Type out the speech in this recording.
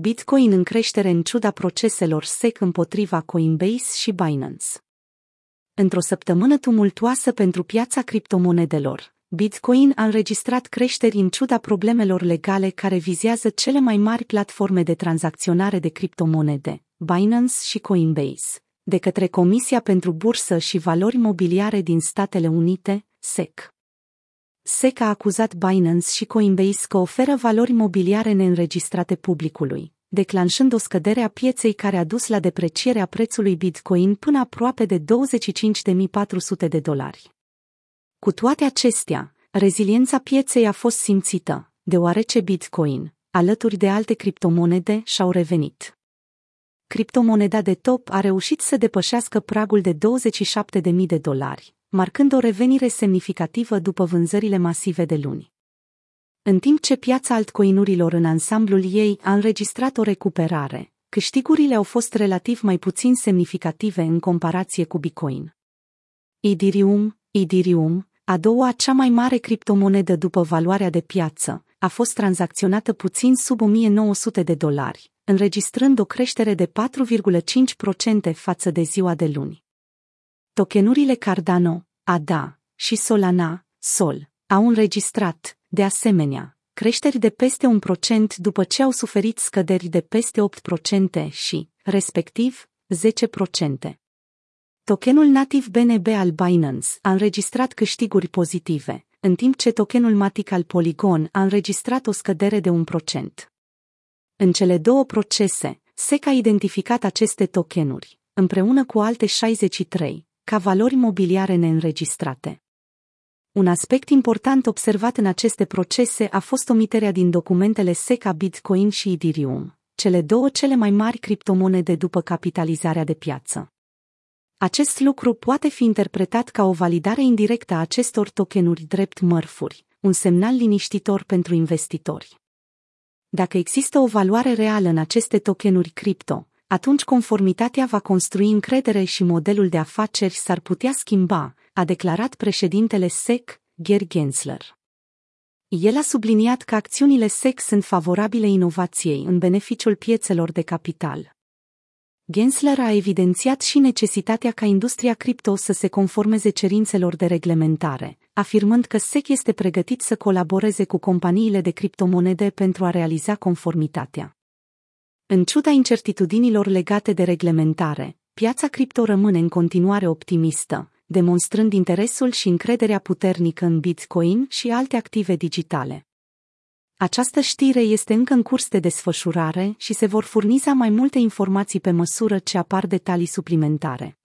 Bitcoin în creștere în ciuda proceselor SEC împotriva Coinbase și Binance. Într-o săptămână tumultuoasă pentru piața criptomonedelor, Bitcoin a înregistrat creșteri în ciuda problemelor legale care vizează cele mai mari platforme de tranzacționare de criptomonede, Binance și Coinbase, de către Comisia pentru Bursă și Valori Mobiliare din Statele Unite, SEC. SEC a acuzat Binance și Coinbase că oferă valori mobiliare neînregistrate publicului, declanșând o scădere a pieței care a dus la deprecierea prețului Bitcoin până aproape de 25.400 de dolari. Cu toate acestea, reziliența pieței a fost simțită, deoarece Bitcoin, alături de alte criptomonede, și-au revenit. Criptomoneda de top a reușit să depășească pragul de 27.000 de dolari, marcând o revenire semnificativă după vânzările masive de luni. În timp ce piața altcoinurilor în ansamblul ei a înregistrat o recuperare, câștigurile au fost relativ mai puțin semnificative în comparație cu Bitcoin. Ethereum, Ethereum, a doua cea mai mare criptomonedă după valoarea de piață, a fost tranzacționată puțin sub 1900 de dolari, înregistrând o creștere de 4,5% față de ziua de luni. Tokenurile Cardano, ADA și Solana, SOL, au înregistrat, de asemenea, creșteri de peste un procent după ce au suferit scăderi de peste 8% și, respectiv, 10%. Tokenul nativ BNB al Binance a înregistrat câștiguri pozitive, în timp ce tokenul Matic al Polygon a înregistrat o scădere de 1%. În cele două procese, SEC a identificat aceste tokenuri, împreună cu alte 63, ca valori mobiliare neînregistrate. Un aspect important observat în aceste procese a fost omiterea din documentele SEC a Bitcoin și Ethereum, cele două cele mai mari criptomonede după capitalizarea de piață. Acest lucru poate fi interpretat ca o validare indirectă a acestor tokenuri drept mărfuri, un semnal liniștitor pentru investitori. Dacă există o valoare reală în aceste tokenuri cripto, atunci conformitatea va construi încredere și modelul de afaceri s-ar putea schimba, a declarat președintele SEC, Gerd Gensler. El a subliniat că acțiunile SEC sunt favorabile inovației în beneficiul piețelor de capital. Gensler a evidențiat și necesitatea ca industria cripto să se conformeze cerințelor de reglementare, afirmând că SEC este pregătit să colaboreze cu companiile de criptomonede pentru a realiza conformitatea. În ciuda incertitudinilor legate de reglementare, piața cripto rămâne în continuare optimistă, demonstrând interesul și încrederea puternică în Bitcoin și alte active digitale. Această știre este încă în curs de desfășurare și se vor furniza mai multe informații pe măsură ce apar detalii suplimentare.